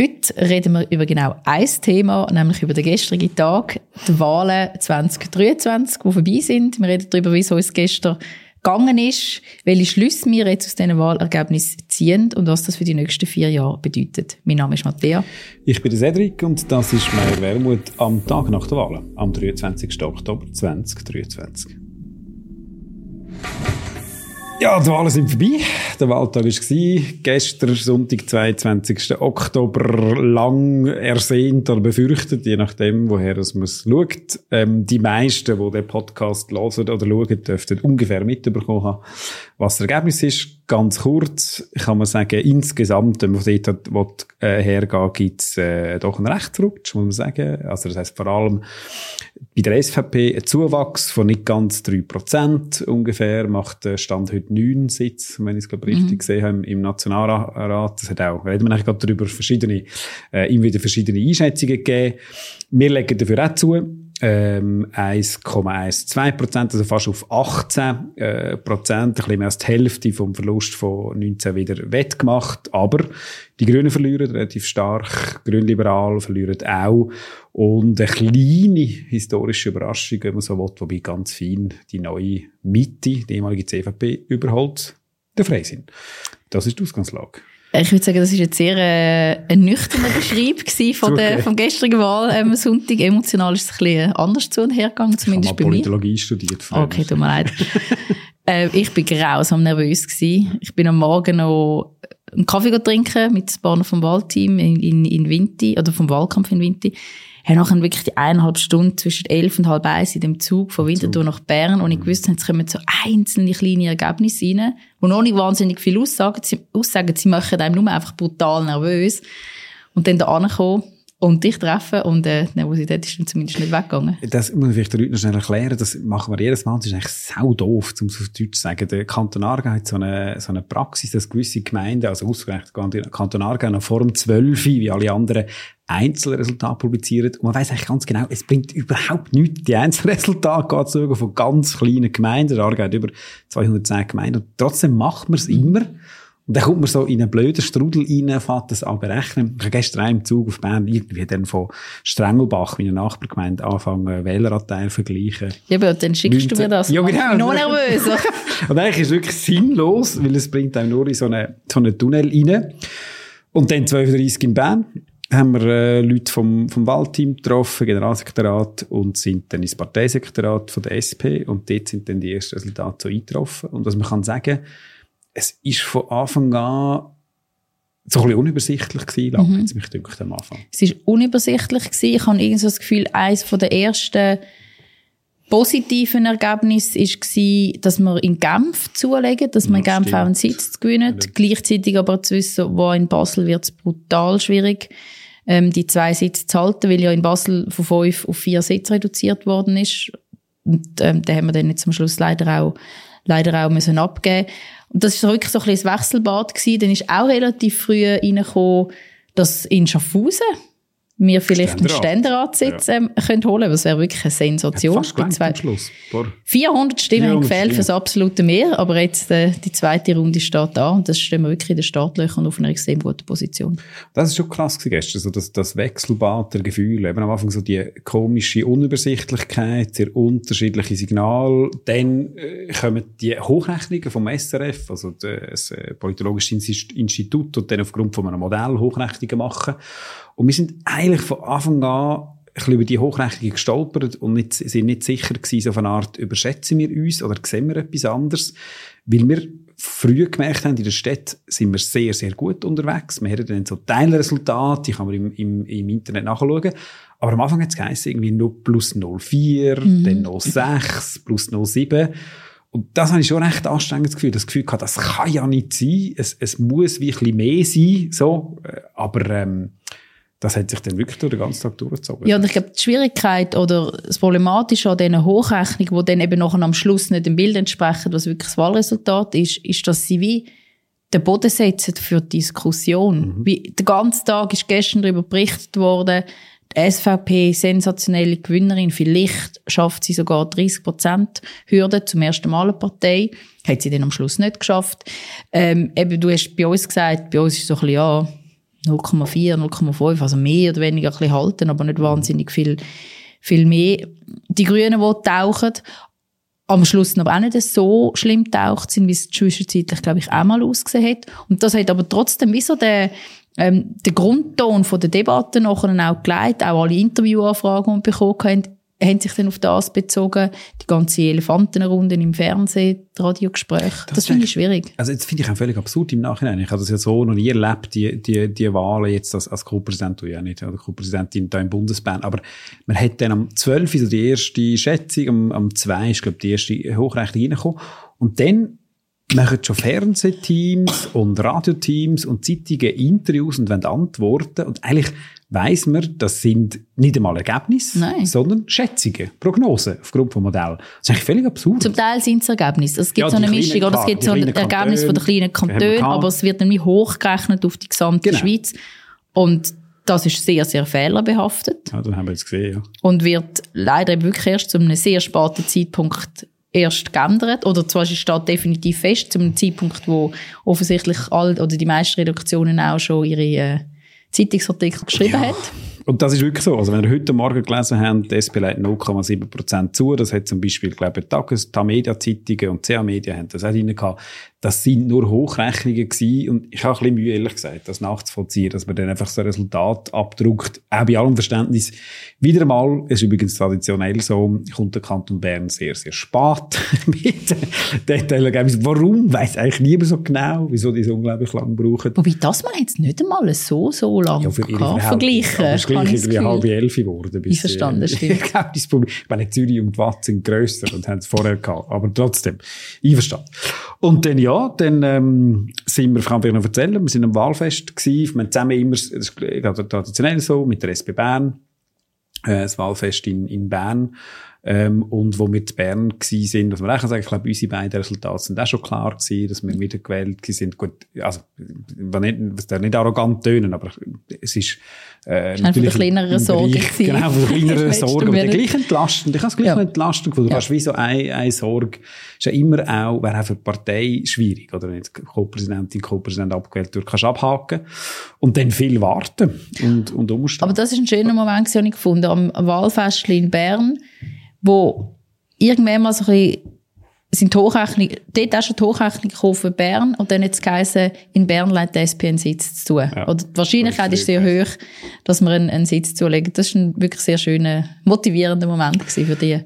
Heute reden wir über genau ein Thema, nämlich über den gestrigen Tag, die Wahlen 2023, die vorbei sind. Wir reden darüber, wie es uns gestern gegangen ist, welche Schlüsse wir jetzt aus diesen Wahlergebnissen ziehen und was das für die nächsten vier Jahre bedeutet. Mein Name ist Matthäa. Ich bin Cedric und das ist Meier Wermut am Tag nach der Wahl, am 23. Oktober 2023. Ja, die Wahlen sind vorbei. Der Wahltag war gestern, Sonntag, 22. Oktober, lang ersehnt oder befürchtet, je nachdem, woher man es schaut. Ähm, die meisten, die den Podcast hören oder schauen, dürften ungefähr mitbekommen haben, was das Ergebnis ist. Ganz kurz kann man sagen, insgesamt, wenn man dort will, äh, hergehen gibt es äh, doch einen Rechtsrutsch, muss man sagen. Also das heisst vor allem bei der SVP ein Zuwachs von nicht ganz drei Prozent ungefähr, macht der Stand heute neun Sitz, wenn ich es glaube richtig mhm. gesehen habe, im Nationalrat. Das hat auch, reden wir eigentlich gerade darüber, verschiedene, äh, immer wieder verschiedene Einschätzungen gegeben. Wir legen dafür auch zu, ähm, 1,12 Prozent, also fast auf 18 äh, Prozent, ein bisschen mehr als die Hälfte vom Verlust von 19 wieder wettgemacht. Aber die Grünen verlieren relativ stark, Grünliberal verlieren auch. Und eine kleine historische Überraschung, wenn man so will, wobei ganz fein die neue Mitte, die ehemalige CVP, überholt der Freisinn. Das ist die Ausgangslage. Ich würde sagen, das ist jetzt sehr äh, ein nüchterner Beschreib von okay. der, vom gestrigen Wahl ähm, Sonntag. Emotional ist es ein bisschen anders zu und her gegangen, zumindest bei mir. Politologie studiert. Okay, tut mir leid. äh, ich bin grausam nervös gewesen. Ich bin am Morgen noch einen Kaffee trinken mit ein paar vom Wahlteam in, in, in Vinti, oder vom Wahlkampf in Vinti haben nachher wirklich die eineinhalb Stunden zwischen elf und halb eins in dem Zug von Winterthur nach Bern und ich wusste, jetzt kommen so einzelne kleine Ergebnisse rein, die noch nicht wahnsinnig viel aussagen. Sie, aussagen, sie machen einem nur einfach brutal nervös. Und dann da ankommen und dich treffen und äh, die Nervosität ist dann zumindest nicht weggegangen. Das muss ich vielleicht den Leuten noch schnell erklären, das machen wir jedes Mal, das ist eigentlich sau doof, um es auf Deutsch zu sagen. Der Kanton Aargau hat so eine, so eine Praxis, dass gewisse Gemeinden, also ausgerechnet Kanton Aargau noch vor dem 12, wie alle anderen, Einzelresultate publizieren. Und man weiß eigentlich ganz genau, es bringt überhaupt nichts. Die Einzelresultate sogar von ganz kleinen Gemeinden. Der Aargau hat über 210 Gemeinden. Und trotzdem macht man es immer. Und dann kommt man so in einen blöden Strudel rein, fährt das an berechnen. Ich habe gestern im Zug auf Bern irgendwie dann von Strengelbach, eine Nachbargemeinde, anfangen, Wähleranteil vergleichen. Ja, aber dann schickst 19. du mir das. Ja, genau. Noch nervöser. und eigentlich ist es wirklich sinnlos, weil es bringt einem nur in so einen, so einen Tunnel rein. Und dann 12.30 in Bern haben wir äh, Leute vom, vom Wahlteam getroffen, Generalsekretariat, und sind dann ins Parteisekretariat von der SP. Und dort sind dann die ersten Resultate so eingetroffen. Und was man kann sagen, es ist von Anfang an so ein bisschen unübersichtlich gewesen, lange mhm. mich gedacht, am Anfang. Es ist unübersichtlich gewesen. Ich habe irgendwie so das Gefühl, eines von der ersten positiven Ergebnisse war, dass wir in Genf zulegen, dass wir in Genf auch einen Sitz gewinnen. Gleichzeitig aber zu wissen, wo in Basel wird es brutal schwierig, ähm, die zwei Sitze zu halten, weil ja in Basel von fünf auf vier Sitze reduziert worden ist. Und ähm, da haben wir dann jetzt am Schluss leider auch, leider auch müssen abgeben und das war wirklich so ein bisschen das Wechselbad gewesen. Dann ist auch relativ früh reingekommen, dass in Schaffhausen wir vielleicht Ständerat. einen Ständeratssitz ja. ähm, können holen Das wäre wirklich eine Sensation. Fast bei zwei, Schluss. 400 Stimmen 400 haben gefehlt für das absolute Mehr, aber jetzt äh, die zweite Runde steht da und das stehen wir wirklich in den Startlöchern auf einer extrem guten Position. Das ist schon krass gestern, so das, das Wechselbad der Gefühle. Eben am Anfang so die komische Unübersichtlichkeit, sehr unterschiedliche Signale. Dann äh, kommen die Hochrechnungen vom SRF, also das äh, Politologische Institut, und dann aufgrund von einem Modell Hochrechnungen machen. Und wir sind eigentlich von Anfang an ein über die Hochrechnungen gestolpert und nicht, sind nicht sicher gewesen, so einer Art, überschätzen wir uns oder sehen wir etwas anderes? Weil wir früh gemerkt haben, in der Stadt sind wir sehr, sehr gut unterwegs. Wir hatten dann so Teilresultate, die kann man im, im, im Internet nachschauen. Aber am Anfang hat es geheißen, irgendwie nur plus 0,4, mhm. dann noch 6, plus 0,7. Und das habe ich schon recht anstrengendes Gefühl. Das Gefühl gehabt, das kann ja nicht sein. Es, es muss wie ein bisschen mehr sein, so. Äh, aber, ähm, das hat sich dann wirklich durch den ganzen Tag durchgezogen. Ja, und ich glaube, die Schwierigkeit oder das Problematische an diesen Hochrechnungen, die dann eben nachher am Schluss nicht dem Bild entsprechen, was wirklich das Wahlresultat ist, ist, dass sie wie den Boden setzen für die Diskussion. Mhm. Wie, den ganzen Tag ist gestern darüber berichtet worden, die SVP, sensationelle Gewinnerin, vielleicht schafft sie sogar 30 Prozent Hürde zum ersten Mal eine Partei. Hat sie dann am Schluss nicht geschafft. Ähm, eben, du hast bei uns gesagt, bei uns ist so ein bisschen, ja, 0,4, 0,5, also mehr oder weniger ein halten, aber nicht wahnsinnig viel, viel mehr. Die Grünen, die tauchen, am Schluss aber auch nicht so schlimm taucht sind, wie es zwischenzeitlich, glaube ich, auch mal ausgesehen hat. Und das hat aber trotzdem wie so der, ähm, der Grundton von der Debatte nachher auch geleitet, auch alle Interviewanfragen, die wir bekommen haben, haben sich dann auf das bezogen, die ganze Elefantenrunde im Fernsehen, die Radiogespräche. Das, das finde ich schwierig. Also jetzt finde ich auch völlig absurd im Nachhinein. Ich habe das ja so noch nie erlebt, die, die, die Wahlen jetzt als, als Co-Präsident, ja nicht, oder Co-Präsidentin da im Bundesbahn. Aber man hat dann am 12. also die erste Schätzung, am, am 2. ist, glaube die erste Hochrechnung reingekommen. Und dann machen schon Fernsehteams und Radioteams und Zeitungen Interviews und wollen antworten. Und eigentlich weiss man, das sind nicht einmal Ergebnisse, Nein. sondern Schätzungen, Prognosen aufgrund von Modellen. Das ist eigentlich völlig absurd. Zum Teil sind es Ergebnisse. Es gibt ja, so eine Mischung, oder es gibt so ein Ergebnis von den kleinen Kantonen, aber es wird nämlich hochgerechnet auf die gesamte genau. Schweiz. Und das ist sehr, sehr fehlerbehaftet. Ja, das haben wir jetzt gesehen, ja. Und wird leider wirklich erst zu einem sehr späten Zeitpunkt erst geändert. Oder zwar steht definitiv fest, zu einem Zeitpunkt, wo offensichtlich all, oder die meisten Redaktionen auch schon ihre äh, Zeitungsartikel geschrieben ja. haben. Und das ist wirklich so. Also, wenn ihr heute Morgen gelesen habt, die SP leitet 0,7% zu. Das hat zum Beispiel, glaube ich, Tages-, Tamedia-Zeitungen und CA-Media haben das auch drin gehabt. Das sind nur Hochrechnungen gewesen. Und ich habe ein bisschen Mühe, ehrlich gesagt, das nachzuvollziehen, dass man dann einfach so ein Resultat abdruckt. Auch bei allem Verständnis. Wieder einmal, ist übrigens traditionell so, kommt der Kanton Bern sehr, sehr spät mit Detailergebnissen. Warum? Weiss eigentlich niemand so genau, wieso die so unglaublich lang brauchen. Wobei das man jetzt nicht einmal so, so lang ja, für kann vergleichen. Ja, ist gleich irgendwie halb elf geworden. Bis, Verstanden, äh, stimmt. ich meine, Zürich und Watt sind grösser und haben es vorher gehabt. Aber trotzdem, einverstanden. Und dann, ja, dann ähm, sind wir, kann ich noch erzählen, wir sind am Wahlfest gewesen, wir haben zusammen immer, das ist traditionell so, mit der SP Bern, äh, das Wahlfest in, in Bern, ähm, und wo wir in Bern gsi sind, was man auch sagen, ich glaube, unsere beiden Resultate sind auch schon klar gewesen, dass wir wieder gewählt sind. Gut, also, nicht, was da nicht arrogant tönen, aber es ist, äh, ist natürlich von kleineren Sorgen Genau, von kleineren Sorgen. Aber gleich entlastend. Ich habe es gleich ja. entlastend gefunden. Du ja. hast wie so eine, eine Sorge. Ist ja immer auch, wäre auch für die Partei schwierig, oder? Wenn Co-Präsidentin, Co-Präsident abgewählt wird, kannst du abhaken. Und dann viel warten und, und umstehen. Aber das ist ein schöner Moment, den ich gefunden am Wahlfest in Bern wo irgendwann mal so ein bisschen sind die Hochrechnung, dort auch schon die Hochrechnung für Bern und dann jetzt geheißen, in Bern leitet die SP einen Sitz zu. Ja, Oder die Wahrscheinlichkeit ist sehr hoch, dass wir einen, einen Sitz zulegen. Das war ein wirklich sehr schöner, motivierender Moment für die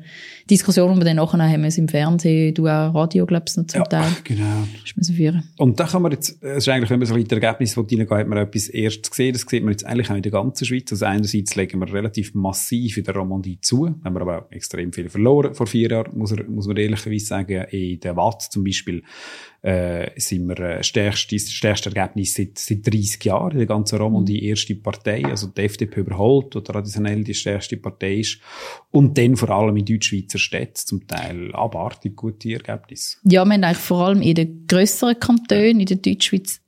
Diskussion, die wir dann nachher haben im Fernsehen, du auch Radio, glaubst du, noch zum ja, Teil. genau. führen. Und da kann man jetzt, es ist eigentlich, wenn man so ein Ergebnis reingeht, hat man etwas erst gesehen, das sieht man jetzt eigentlich auch in der ganzen Schweiz. Also einerseits legen wir relativ massiv in der Romandie zu, haben wir aber auch extrem viel verloren vor vier Jahren, muss, er, muss man ehrlicherweise sagen. In der Watt zum Beispiel äh, sind wir äh, stärkstes, stärkste Ergebnis seit, seit 30 Jahren in der ganzen Romandie, die erste Partei, also die FDP überholt, die traditionell die stärkste Partei ist. Und dann vor allem in Deutschschweizer Städten zum Teil abartig gute Ergebnisse. Ja, wir haben eigentlich vor allem in den grösseren Kantonen, in der Deutschschweiz,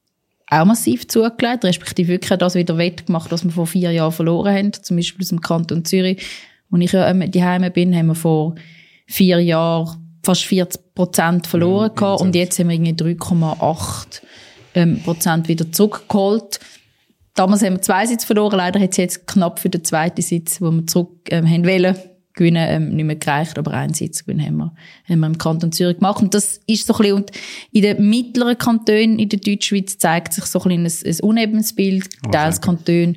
auch massiv zugelegt, respektive wirklich das wieder wettgemacht, was wir vor vier Jahren verloren haben, zum Beispiel aus dem Kanton Zürich. Wo ich ja ähm, daheim bin, haben wir vor vier Jahren fast 40 Prozent verloren ja, gehabt und jetzt haben wir irgendwie 3,8 ähm, Prozent wieder zurückgeholt. Damals haben wir zwei Sitze verloren, leider hat es jetzt knapp für den zweiten Sitz, wo wir zurück ähm, haben wollen, gewinnen, ähm, nicht mehr gereicht, aber einen Sitz gewinnen haben wir, haben wir im Kanton Zürich gemacht. Und das ist so ein bisschen, und in den mittleren Kantonen in der Deutschschweiz zeigt sich so ein, bisschen ein, ein unebenes Bild, teils Kantone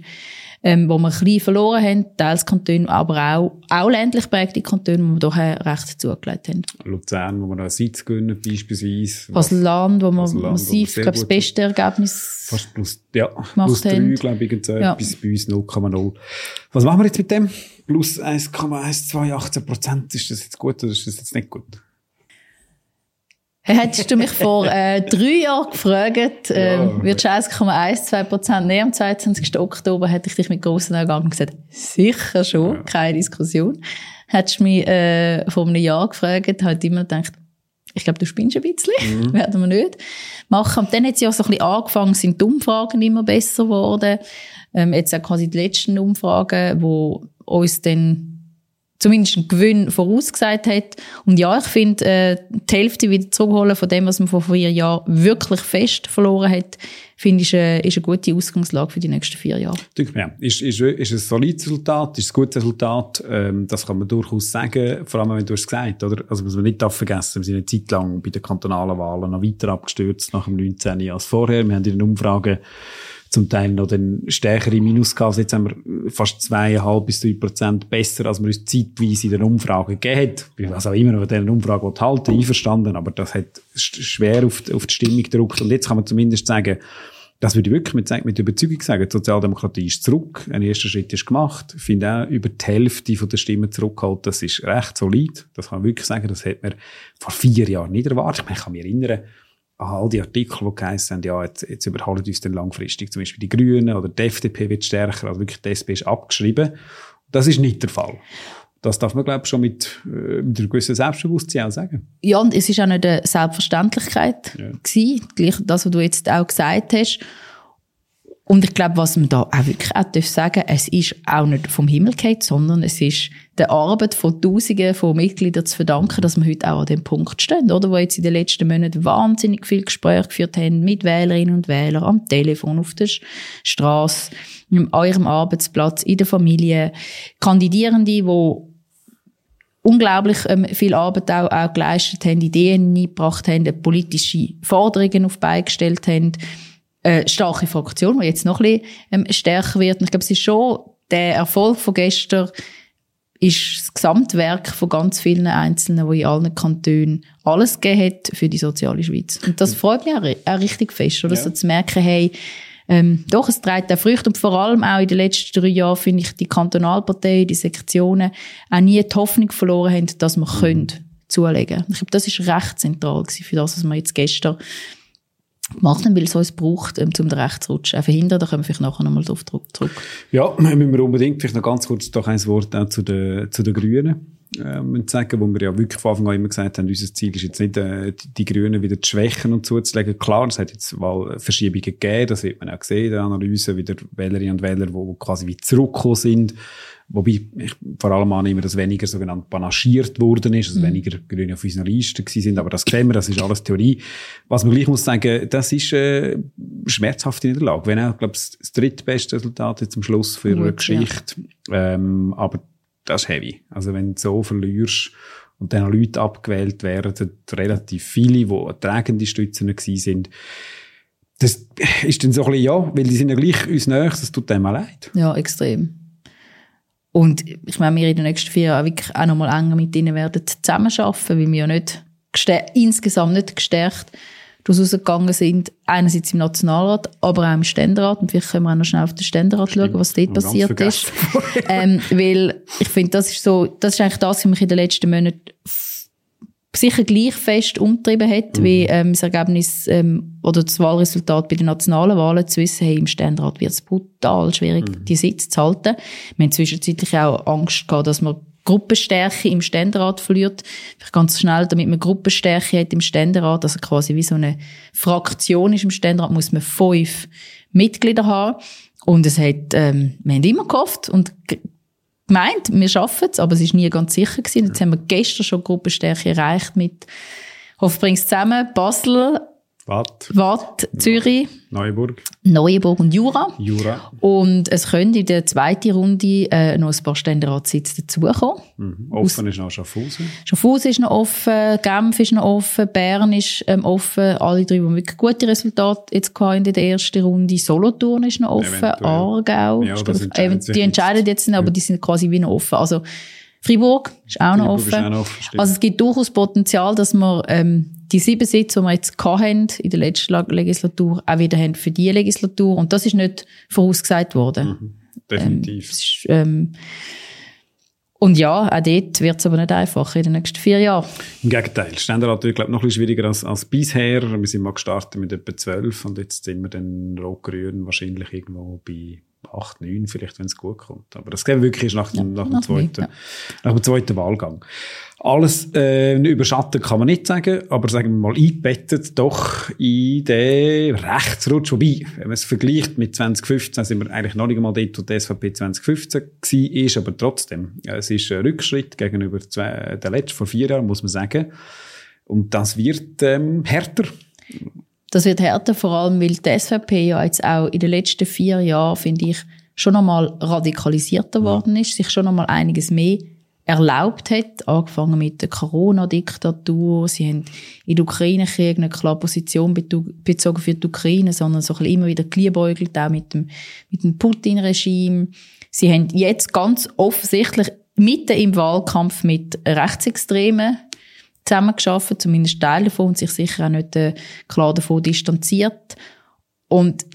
ähm, wo wir ein bisschen verloren haben, teils Kantone, aber auch, auch ländlich prägte Kantone, wo wir doch recht zugelegt haben. Luzern, wo wir einen Sitz gewinnen, beispielsweise. Basel-Land, wo wir massiv, ich glaube, das beste Ergebnis Fast plus, ja, plus drei, glaube ich, so ja. bis bei uns 0,0. Was machen wir jetzt mit dem? Plus 1,128 Prozent, ist das jetzt gut oder ist das jetzt nicht gut? Hättest du mich vor äh, drei Jahren gefragt, äh, ja, 1,12 Prozent nehmen am 22. Oktober, hätte ich dich mit grossen Augen gesagt, sicher schon, ja. keine Diskussion. Hättest du mich äh, vor einem Jahr gefragt, hätte ich immer gedacht, ich glaube, du spinnst ein bisschen, mhm. werden wir nicht machen. Und dann hat es ja so ein bisschen angefangen, sind die Umfragen immer besser geworden. Ähm, jetzt auch quasi die letzten Umfragen, wo uns dann zumindest einen Gewinn vorausgesagt hat. Und ja, ich finde, äh, die Hälfte wieder zurückholen von dem, was man vor vier Jahren wirklich fest verloren hat, finde ich, äh, ist eine gute Ausgangslage für die nächsten vier Jahre. Denke mir, ist, ist, ist ein solides Resultat, ist ein gutes Resultat, ähm, das kann man durchaus sagen, vor allem, wenn du es gesagt oder? Also, muss man nicht vergessen, wir sind eine Zeit lang bei den kantonalen Wahlen noch weiter abgestürzt nach dem 19. als vorher. Wir haben in den Umfragen zum Teil noch den stärkere Minus gehabt. Also jetzt haben wir fast zweieinhalb bis drei Prozent besser, als wir uns zeitweise in den Umfragen gegeben hat. Also immer noch an diesen Umfragen halten, einverstanden, aber das hat schwer auf die, auf die Stimmung gedrückt. Und jetzt kann man zumindest sagen, das würde ich wirklich mit, mit Überzeugung sagen. Die Sozialdemokratie ist zurück. Ein erster Schritt ist gemacht. Ich finde auch über die Hälfte der Stimmen zurückgeholt. Das ist recht solid. Das kann man wirklich sagen. Das hätte man vor vier Jahren nicht erwartet. Ich kann mich erinnern, all die Artikel, die geheißen haben, ja, jetzt, jetzt überholen uns dann langfristig zum Beispiel die Grünen oder die FDP wird stärker, also wirklich die SP ist abgeschrieben. Das ist nicht der Fall. Das darf man, glaube ich, schon mit, äh, mit einem gewissen Selbstbewusstsein auch sagen. Ja, und es ist auch nicht eine Selbstverständlichkeit ja. gewesen, gleich das, was du jetzt auch gesagt hast. Und ich glaube, was man da auch wirklich auch sagen darf, es ist auch nicht vom Himmel gefallen, sondern es ist der Arbeit von Tausenden von Mitgliedern zu verdanken, dass wir heute auch an dem Punkt stehen, oder? Wo jetzt in den letzten Monaten wahnsinnig viel Gespräche geführt haben mit Wählerinnen und Wählern am Telefon, auf der Straße, an eurem Arbeitsplatz, in der Familie. Kandidierende, die unglaublich ähm, viel Arbeit auch, auch geleistet haben, Ideen eingebracht haben, politische Forderungen auf beigestellt haben, äh, starke Fraktion, die jetzt noch ein bisschen ähm, stärker wird. Und ich glaube, es ist schon der Erfolg von gestern ist das Gesamtwerk von ganz vielen Einzelnen, die in allen Kantonen alles gegeben hat für die soziale Schweiz. Und das freut mich auch, auch richtig fest, oder? Ja. So zu merken, hey, ähm, doch, es trägt auch Früchte und vor allem auch in den letzten drei Jahren finde ich die Kantonalparteien, die Sektionen auch nie die Hoffnung verloren haben, dass man mhm. können zulegen. Ich glaube, das ist recht zentral für das, was wir jetzt gestern gemacht haben, weil es uns braucht, um zum Rechtsrutsch zu verhindern. Da kommen wir vielleicht nachher nochmal drauf zurück. Ja, müssen wir unbedingt vielleicht noch ganz kurz doch ein Wort auch zu den, zu den Grünen äh, sagen, wo wir ja wirklich von Anfang an immer gesagt haben, unser Ziel ist jetzt nicht, äh, die Grünen wieder zu schwächen und zuzulegen. Klar, es hat jetzt Wahlverschiebungen gegeben, das wird man auch sehen in der Analyse, wieder Wählerinnen und Wähler, die quasi wie zurückgekommen sind. Wobei ich vor allem annehme, dass weniger sogenannt panaschiert worden ist, also mhm. weniger Grüne auf unseren Listen gewesen sind, aber das sehen wir, das ist alles Theorie. Was man gleich muss sagen, das ist äh, schmerzhaft in der Lage. Wenn auch, glaube ich, das drittbeste Resultat jetzt am Schluss für eine Geschichte. Ja. Ähm, aber das ist heavy. Also wenn du so verlierst und dann Leute abgewählt werden, relativ viele, die tragende Stützen gewesen sind, das ist dann so ein bisschen, ja, weil die sind ja gleich uns näher, das tut dem auch leid. Ja, extrem. Und ich meine, wir in den nächsten vier Jahren wirklich auch nochmal enger mit ihnen werden zusammenarbeiten, weil wir ja nicht insgesamt nicht gestärkt daraus rausgegangen sind. Einerseits im Nationalrat, aber auch im Ständerat. Und vielleicht können wir auch noch schnell auf den Ständerat Stimmt. schauen, was dort passiert ist. ähm, weil ich finde, das ist so, das ist eigentlich das, was mich in den letzten Monaten sicher gleich fest umtrieben hat, mhm. wie ähm, das Ergebnis ähm, oder das Wahlresultat bei den nationalen Wahlen zu wissen, hey, im Ständerat wird es brutal schwierig, mhm. die Sitze zu halten. Wir haben zwischenzeitlich auch Angst gehabt, dass man Gruppenstärke im Ständerat verliert. Vielleicht ganz schnell, damit man Gruppenstärke hat im Ständerat, also quasi wie so eine Fraktion ist im Ständerat, muss man fünf Mitglieder haben. Und es hat, ähm, wir haben immer gehofft und gemeint, wir schaffen es, aber es ist nie ganz sicher gewesen. Jetzt haben wir gestern schon Gruppenstärke erreicht mit Hoffbrings zusammen, Basel, Watt. Watt, Zürich. Neuburg. Neuburg und Jura. Jura. Und es können in der zweiten Runde äh, noch ein paar Ständeratssitze dazukommen. Mhm. Offen Aus ist noch Schaffhausen. Schaffhausen ist noch offen, Genf ist noch offen, Bern ist ähm, offen. Alle drei, die wirklich gute Resultate jetzt in der ersten Runde. Solothurn ist noch offen, Eventuell. Aargau. Ja, das glaub, die entscheiden jetzt nicht, aber die sind quasi wie noch offen. Also Fribourg ist auch Fribourg noch offen. Auch noch offen also es gibt durchaus Potenzial, dass man ähm, die sieben Sitze, die wir jetzt hatten in der letzten Legislatur, auch wieder haben für diese Legislatur. Und das ist nicht vorausgesagt worden. Mhm, definitiv. Ähm, ist, ähm, und ja, auch dort wird es aber nicht einfach in den nächsten vier Jahren. Im Gegenteil. Ständerat wird, glaube ich, noch ein bisschen schwieriger als, als bisher. Wir sind mal gestartet mit etwa zwölf und jetzt sind wir dann rot-grün wahrscheinlich irgendwo bei 8, 9 vielleicht, wenn es gut kommt. Aber das geht wirklich nach dem, ja, nach dem, zweiten, ja. nach dem zweiten Wahlgang. Alles äh, überschattet kann man nicht sagen, aber sagen wir mal eingebettet doch in den Rechtsrutsch. Wobei, wenn man es vergleicht mit 2015, sind wir eigentlich noch nicht einmal dort, wo die SVP 2015 war, aber trotzdem, es ist ein Rückschritt gegenüber zwei, der letzten, vor vier Jahren, muss man sagen. Und das wird ähm, härter. Das wird härter, vor allem, weil die SVP ja jetzt auch in den letzten vier Jahren, finde ich, schon nochmal radikalisierter worden ist, sich schon nochmal einiges mehr erlaubt hat, angefangen mit der Corona-Diktatur. Sie haben in der Ukraine-Krieg eine klare Position bezogen für die Ukraine, sondern so ein bisschen immer wieder geliebäugelt, auch mit dem, mit dem Putin-Regime. Sie haben jetzt ganz offensichtlich mitten im Wahlkampf mit Rechtsextremen zusammengearbeitet, zumindest Teil davon, und sich sicher auch nicht äh, klar davon distanziert. Und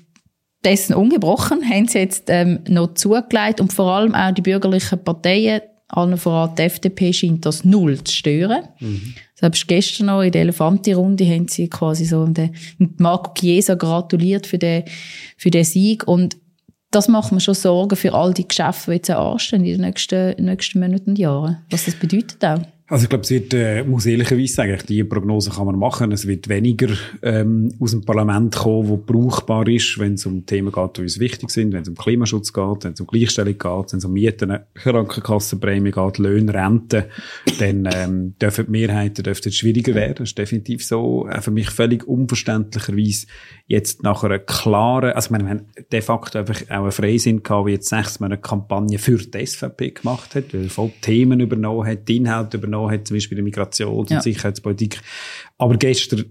dessen ungebrochen haben sie jetzt ähm, noch zugelegt und vor allem auch die bürgerlichen Parteien, allen voran die FDP, scheint das null zu stören. Mhm. Selbst gestern noch in der Elefanti-Runde haben sie quasi so den, Marco Chiesa gratuliert für den, für den Sieg und das macht mir schon Sorgen für all die Geschäfte, die jetzt anstehen in den nächsten, nächsten Monaten und Jahren. Was das bedeutet auch. Also ich glaube, es wird, äh, muss ehrlicherweise sagen, die Prognose kann man machen. Es wird weniger ähm, aus dem Parlament kommen, wo brauchbar ist, wenn es um Themen geht, die uns wichtig sind, wenn es um Klimaschutz geht, wenn es um Gleichstellung geht, wenn es um Mieten, Krankenkassenprämie geht, Löhne, Renten, dann ähm, dürfen die Mehrheiten dürften schwieriger werden. Das ist definitiv so. Äh, für mich völlig unverständlicherweise jetzt nach einer klaren, also ich meine, wir haben de facto einfach auch einen Freisinn gehabt, wie jetzt sechs Mal eine Kampagne für die SVP gemacht hat, weil voll Themen übernommen hat, Inhalte übernommen hat, zum Beispiel die Migrations- ja. und Sicherheitspolitik. Aber gestern,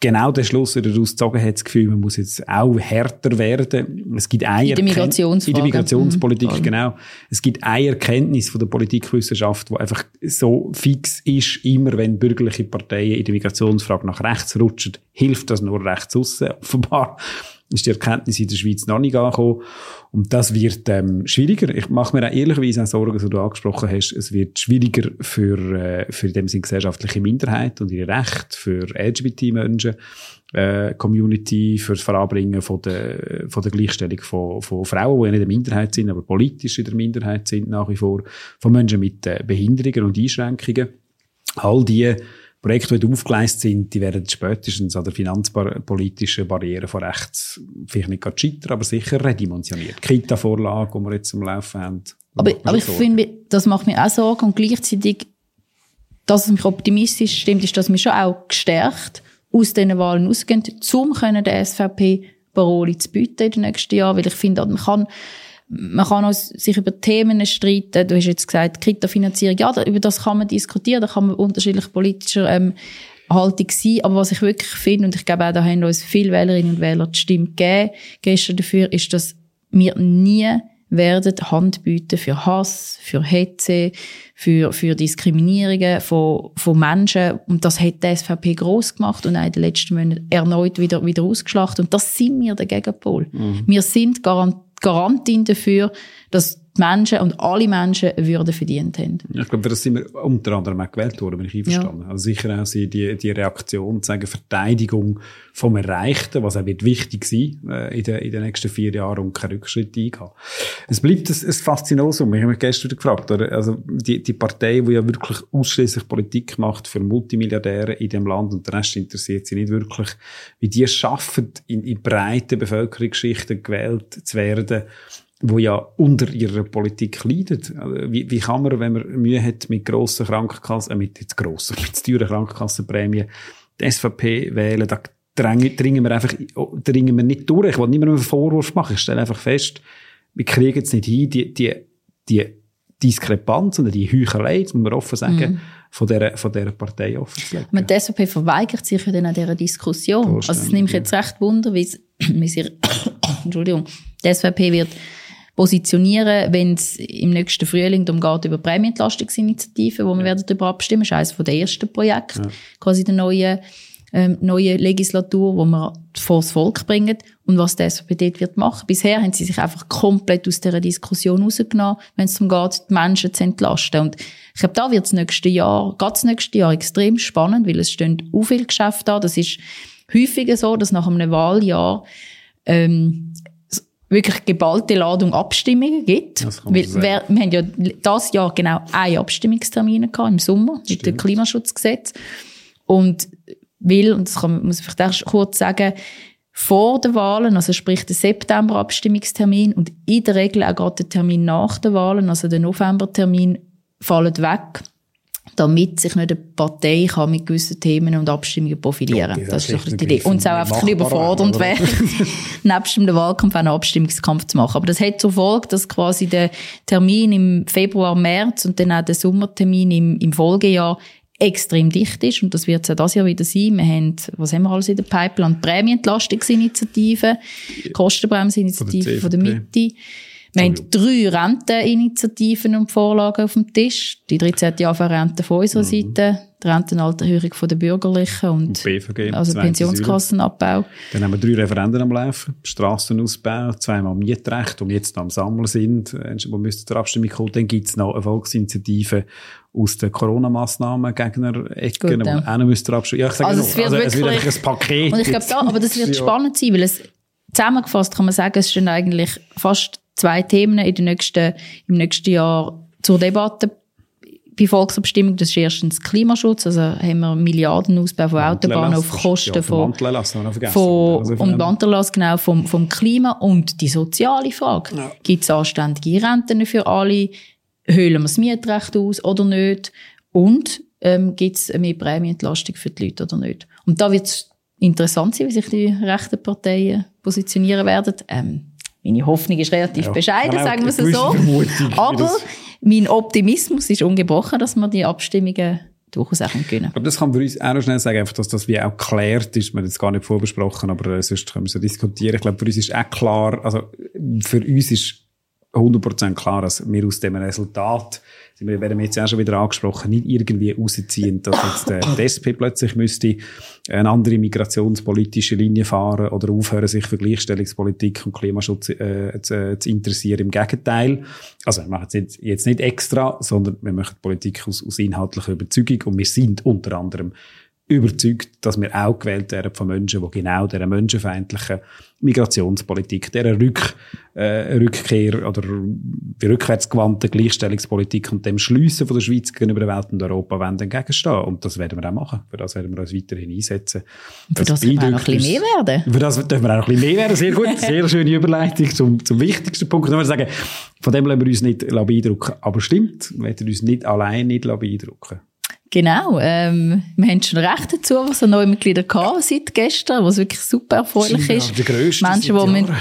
genau den Schluss daraus gezogen hat, das Gefühl, man muss jetzt auch härter werden. Es gibt eine in der Migrationsfrage. In der Migrationspolitik, mhm. genau. Es gibt eine Erkenntnis von der Politikwissenschaft, die einfach so fix ist, immer wenn bürgerliche Parteien in der Migrationsfrage nach rechts rutschen, hilft das nur rechts aussen, offenbar ist die Erkenntnis in der Schweiz noch nicht angekommen. Und das wird ähm, schwieriger. Ich mache mir auch ehrlicherweise auch Sorgen, so du angesprochen hast, es wird schwieriger für, äh, für dem Sinn gesellschaftliche Minderheit und ihre Rechte, für LGBT-Menschen, äh, Community, für das Voranbringen von der, von der Gleichstellung von, von Frauen, die ja nicht eine Minderheit sind, aber politisch in der Minderheit sind nach wie vor, von Menschen mit äh, Behinderungen und Einschränkungen. All die Projekte, die aufgeleistet sind, die werden spätestens an der finanzpolitischen Barriere von rechts vielleicht nicht gerade scheitern, aber sicher redimensioniert. Kita-Vorlage, die wir jetzt am Laufen haben. Aber, aber ich finde, das macht mir auch Sorgen und gleichzeitig, dass es mich optimistisch stimmt, ist, dass wir schon auch gestärkt aus diesen Wahlen ausgehen, um der SVP Paroli zu bieten in den nächsten Jahren, weil ich finde, man kann man kann auch sich über Themen streiten. Du hast jetzt gesagt, Kita-Finanzierung. Ja, über das kann man diskutieren. Da kann man unterschiedlich politischer ähm, Haltung sein. Aber was ich wirklich finde, und ich glaube auch, da haben uns viele Wählerinnen und Wähler die Stimme gegeben, gestern dafür, ist, dass wir nie werden Hand bieten für Hass, für Hetze, für, für Diskriminierungen von, von Menschen. Und das hat die SVP gross gemacht und auch in den letzten Monaten erneut wieder, wieder ausgeschlachtet. Und das sind wir der Gegenpol. Mhm. Wir sind garantiert Garantin dafür, dass die Menschen und alle Menschen Würde verdient haben. Ich glaube, das sind wir unter anderem auch gewählt worden, wenn ich einverstanden. Ja. Also sicher auch die, die Reaktion, sagen, Verteidigung vom Erreichten, was auch wird wichtig sein äh, in, den, in den nächsten vier Jahren und keinen Rückschritt eingehen. Es bleibt ein, ein Faszinosum. Ich habe mich gestern gefragt, oder? also die, die Partei, die ja wirklich ausschließlich Politik macht für Multimilliardäre in dem Land und der Rest interessiert sie nicht wirklich, wie die es schaffen, in, in breiten Bevölkerungsschichten gewählt zu werden, wo ja unter ihrer Politik leidet. Also, wie, wie kann man, wenn man Mühe hat mit grossen Krankenkassen, äh, mit jetzt grossen, mit teuren Krankenkassenprämien, die SVP wählen, da dringen, dringen wir einfach, dringen wir nicht durch. Ich will niemandem einen Vorwurf machen. Ich stelle einfach fest, wir kriegen es nicht hin, die, die, die Diskrepanz und die Heuchelei, muss man offen sagen, mm. von dieser, von dieser Partei offenzulegen. Aber die SVP verweigert sich ja dann an dieser Diskussion. Also es nimmt mich jetzt recht Wunder, wie, wie sie, Entschuldigung, die SVP wird positionieren, wenn es im nächsten Frühling darum geht, über Prämientlastungsinitiativen, wo wir werden darüber abstimmen. Das ist eines der ersten Projekte, ja. quasi der neuen, ähm, neuen Legislatur, wo wir vor das Volk bringen und was die SVP wird machen. Bisher haben sie sich einfach komplett aus dieser Diskussion rausgenommen, wenn es darum geht, die Menschen zu entlasten. Und ich glaube, da wird das nächste Jahr, geht das nächste Jahr extrem spannend, weil es stehen auch viele Geschäfte da. Das ist häufiger so, dass nach einem Wahljahr ähm, wirklich geballte Ladung Abstimmungen gibt. Weil, so wir, haben ja das Jahr genau einen Abstimmungstermin gehabt, im Sommer, mit dem Klimaschutzgesetz. Und will, und das kann, man, muss ich vielleicht auch kurz sagen, vor den Wahlen, also sprich der September-Abstimmungstermin und in der Regel auch gerade der Termin nach den Wahlen, also der November-Termin, fallen weg damit sich nicht eine Partei kann mit gewissen Themen und Abstimmungen profilieren kann. das, das ist die Idee. Und es auch einfach ein überfordernd wäre, nebst dem Wahlkampf einen Abstimmungskampf zu machen. Aber das hat zur Folge, dass quasi der Termin im Februar, März und dann auch der Sommertermin im, im Folgejahr extrem dicht ist. Und das wird es auch dieses Jahr wieder sein. Wir haben, was haben wir alles in der Pipeline? Prämienentlastungsinitiative, Kostenbremsinitiative von der Mitte. Wir haben drei Renteninitiativen und Vorlagen auf dem Tisch. Die 13. Rente von unserer mhm. Seite, die Rentenalterhöhung von der Bürgerlichen und, und BVG, also Pensionskassenabbau. Dann haben wir drei Referenden am Laufen. Strassenausbau, zweimal Mietrecht, und jetzt am Sammeln sind, wo müsste zur Abstimmung kommen. Dann gibt es noch eine Volksinitiative aus den Corona-Massnahmen Gegner-Ecken, Gut, ja. auch noch müsste abstimmen. Ja, ich sage also, es wird, also, es wird ein Paket. Und ich glaube, da, aber das wird spannend sein, weil es zusammengefasst kann man sagen, es stehen eigentlich fast zwei Themen in den nächsten, im nächsten Jahr zur Debatte bei Volksabstimmung. Das ist erstens Klimaschutz, also haben wir Milliardenausbau von Autobahnen auf Kosten ja, von, von, also und Wanderlass, genau, vom, vom Klima und die soziale Frage. Ja. Gibt es anständige Renten für alle? Höhlen wir das Mietrecht aus oder nicht? Und ähm, gibt es mehr Prämienentlastung für die Leute oder nicht? Und da wird es interessant sein, wie sich die rechten Parteien positionieren werden. Ähm, meine Hoffnung ist relativ ja, bescheiden, sagen wir es so. Aber mein Optimismus ist ungebrochen, dass wir die Abstimmungen durchaus auch gewinnen Aber das kann für uns auch noch schnell sagen, einfach, dass das wie auch geklärt ist. Wir haben jetzt gar nicht vorbesprochen, aber äh, sonst können wir so diskutieren. Ich glaube, für uns ist auch klar, also für uns ist 100% klar, dass wir aus dem Resultat wir werden jetzt auch schon wieder angesprochen, nicht irgendwie rausziehen, dass jetzt äh, die SP plötzlich müsste eine andere migrationspolitische Linie fahren oder aufhören, sich für Gleichstellungspolitik und Klimaschutz äh, zu, zu, interessieren. Im Gegenteil. Also wir machen es jetzt, jetzt nicht extra, sondern wir machen Politik aus, aus inhaltlicher Überzeugung und wir sind unter anderem überzeugt, dass wir auch gewählt werden von Menschen, die genau dieser menschenfeindlichen Migrationspolitik, dieser Rück, äh, Rückkehr oder rückwärtsgewandten Gleichstellungspolitik und dem Schliessen von der Schweiz gegenüber der Welt und Europa wollen entgegenstehen. Und das werden wir auch machen. Für das werden wir uns weiterhin einsetzen. Für das, das dürfen wir auch noch ein bisschen mehr werden. Für das dürfen wir auch noch ein bisschen mehr werden. Sehr gut. Sehr schöne Überleitung zum, zum wichtigsten Punkt. Würde sagen, von dem lassen wir uns nicht beeindrucken. Aber stimmt, wir werden uns nicht allein nicht beeindrucken. Genau, ähm, wir haben schon recht dazu, was neue Mitglieder hatten seit gestern, was wirklich super erfreulich ja, ist. Menschen,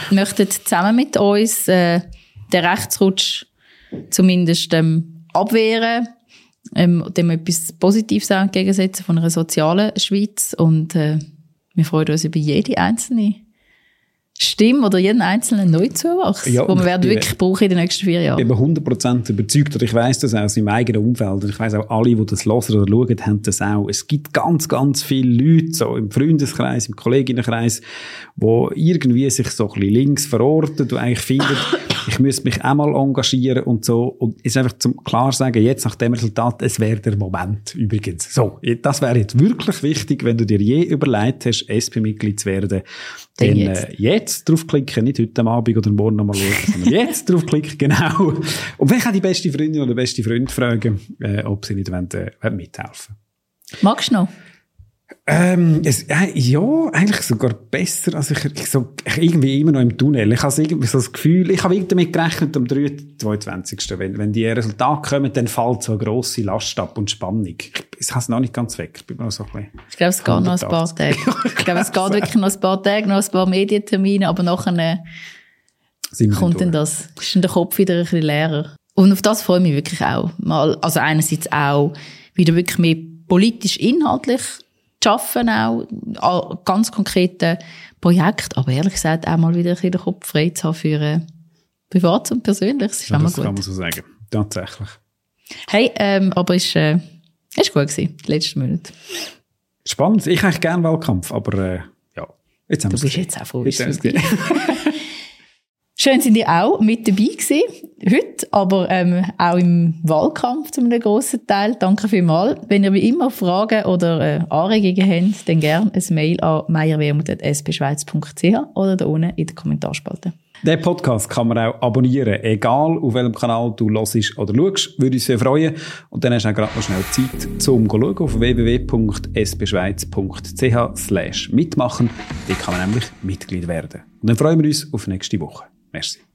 die möchten zusammen mit uns äh, den Rechtsrutsch zumindest ähm, abwehren, ähm, dem etwas Positives entgegensetzen von einer sozialen Schweiz und äh, wir freuen uns über jede einzelne Stimme oder jeden einzelnen Neuzuwachs, ja, wo wir werden wirklich brauchen in den nächsten vier Jahren. Ich bin 100% überzeugt, und ich weiß das auch aus meinem eigenen Umfeld, und ich weiß auch alle, die das hören oder schauen, haben das auch. Es gibt ganz, ganz viele Leute, so im Freundeskreis, im Kolleginnenkreis, wo irgendwie sich so ein bisschen links verorten und eigentlich finden, ich müsste mich auch mal engagieren und so. Und ist einfach zum klar sagen, jetzt nach dem Resultat, es wäre der Moment übrigens. So, das wäre jetzt wirklich wichtig, wenn du dir je überlegt hast, SP-Mitglied zu werden, dann jetzt. Äh, jetzt draufklicken, nicht heute Abend oder morgen nochmal schauen, sondern jetzt draufklicken, genau. Und vielleicht auch die beste Freundin oder beste Freund fragen, äh, ob sie nicht wollen, äh, mithelfen Magst du noch? Ähm, es, äh, ja, eigentlich sogar besser. Also ich, ich, so, ich irgendwie immer noch im Tunnel. Ich habe irgendwie so das Gefühl, ich habe irgendwie damit gerechnet am 22. Wenn, wenn die Resultate kommen, dann fällt so eine grosse Last ab und Spannung. Ich, ich habe es noch nicht ganz weg. Ich, bin noch so ein ich glaube, es geht noch ein paar Tage. ich glaube, es geht wirklich noch ein paar Tage, noch ein paar Medientermine, aber nachher äh, kommt dann das, ist dann der Kopf wieder ein bisschen leerer. Und auf das freue ich mich wirklich auch. Mal, also einerseits auch wieder wirklich mehr politisch inhaltlich arbeiten auch an ganz konkreten Projekten, aber ehrlich gesagt auch mal wieder ein bisschen den Kopf frei zu haben für äh, Privat und Persönliches. Ist ja, das gut. kann man so sagen, tatsächlich. Hey, ähm, aber ist, äh, ist gut gewesen, die letzten Monate. Spannend. Ich eigentlich gerne Wahlkampf, aber äh, ja. Jetzt haben du bist jetzt auch voll. Schön sind ihr auch mit dabei gewesen, heute, aber ähm, auch im Wahlkampf zum einem grossen Teil. Danke vielmals. Wenn ihr wie immer Fragen oder äh, Anregungen habt, dann gerne ein Mail an meierwermut.spschweiz.ch oder da unten in der Kommentarspalte. Den Podcast kann man auch abonnieren, egal auf welchem Kanal du hörst oder schaust. Würde uns sehr freuen. Und dann hast du auch gerade noch schnell Zeit, zum zu schauen auf www.sbschweiz.ch mitmachen. Dort kann man nämlich Mitglied werden. Und dann freuen wir uns auf nächste Woche. Messi.